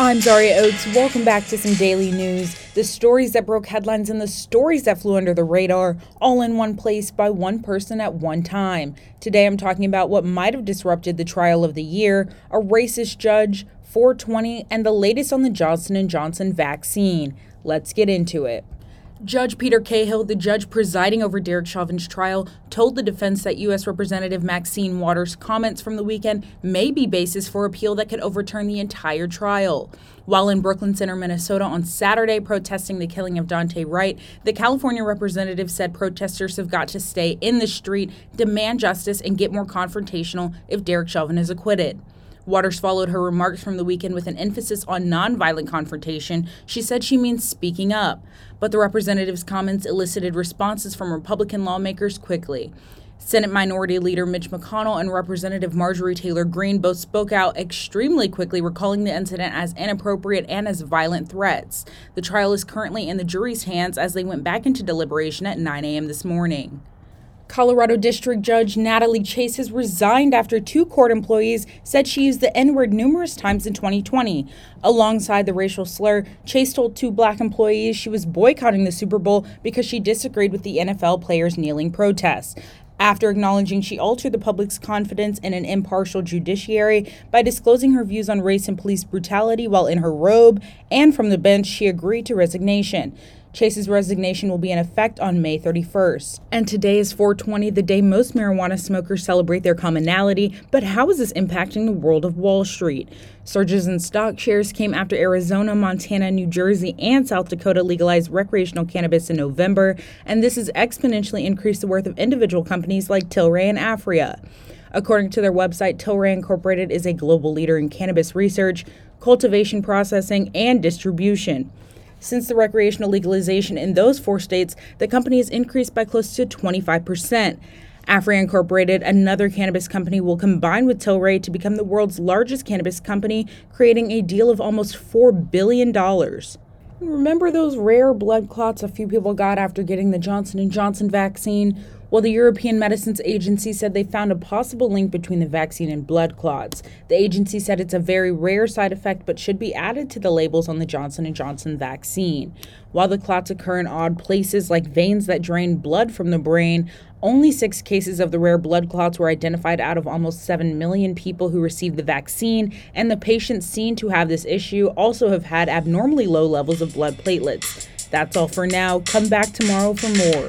I'm Zaria Oates. Welcome back to some daily news. The stories that broke headlines and the stories that flew under the radar, all in one place by one person at one time. Today I'm talking about what might have disrupted the trial of the year, a racist judge, 420, and the latest on the Johnson & Johnson vaccine. Let's get into it. Judge Peter Cahill, the judge presiding over Derek Chauvin's trial, told the defense that U.S. Representative Maxine Waters' comments from the weekend may be basis for appeal that could overturn the entire trial. While in Brooklyn Center, Minnesota on Saturday protesting the killing of Daunte Wright, the California representative said protesters have got to stay in the street, demand justice, and get more confrontational if Derek Chauvin is acquitted. Waters followed her remarks from the weekend with an emphasis on nonviolent confrontation. She said she means speaking up. But the representative's comments elicited responses from Republican lawmakers quickly. Senate Minority Leader Mitch McConnell and Representative Marjorie Taylor Greene both spoke out extremely quickly, recalling the incident as inappropriate and as violent threats. The trial is currently in the jury's hands as they went back into deliberation at 9 a.m. this morning. Colorado District Judge Natalie Chase has resigned after two court employees said she used the N word numerous times in 2020. Alongside the racial slur, Chase told two black employees she was boycotting the Super Bowl because she disagreed with the NFL players' kneeling protest. After acknowledging she altered the public's confidence in an impartial judiciary by disclosing her views on race and police brutality while in her robe, and from the bench, she agreed to resignation. Chase's resignation will be in effect on May 31st. And today is 420, the day most marijuana smokers celebrate their commonality. But how is this impacting the world of Wall Street? Surges in stock shares came after Arizona, Montana, New Jersey, and South Dakota legalized recreational cannabis in November, and this has exponentially increased the worth of individual companies like Tilray and Aphria. According to their website, Tilray Incorporated is a global leader in cannabis research, cultivation, processing, and distribution. Since the recreational legalization in those four states, the company has increased by close to 25%. Aphria Incorporated, another cannabis company, will combine with Tilray to become the world's largest cannabis company, creating a deal of almost $4 billion. Remember those rare blood clots a few people got after getting the Johnson & Johnson vaccine? Well, the European Medicines Agency said they found a possible link between the vaccine and blood clots. The agency said it's a very rare side effect but should be added to the labels on the Johnson & Johnson vaccine. While the clots occur in odd places like veins that drain blood from the brain, only 6 cases of the rare blood clots were identified out of almost 7 million people who received the vaccine, and the patients seen to have this issue also have had abnormally low levels of blood platelets. That's all for now. Come back tomorrow for more.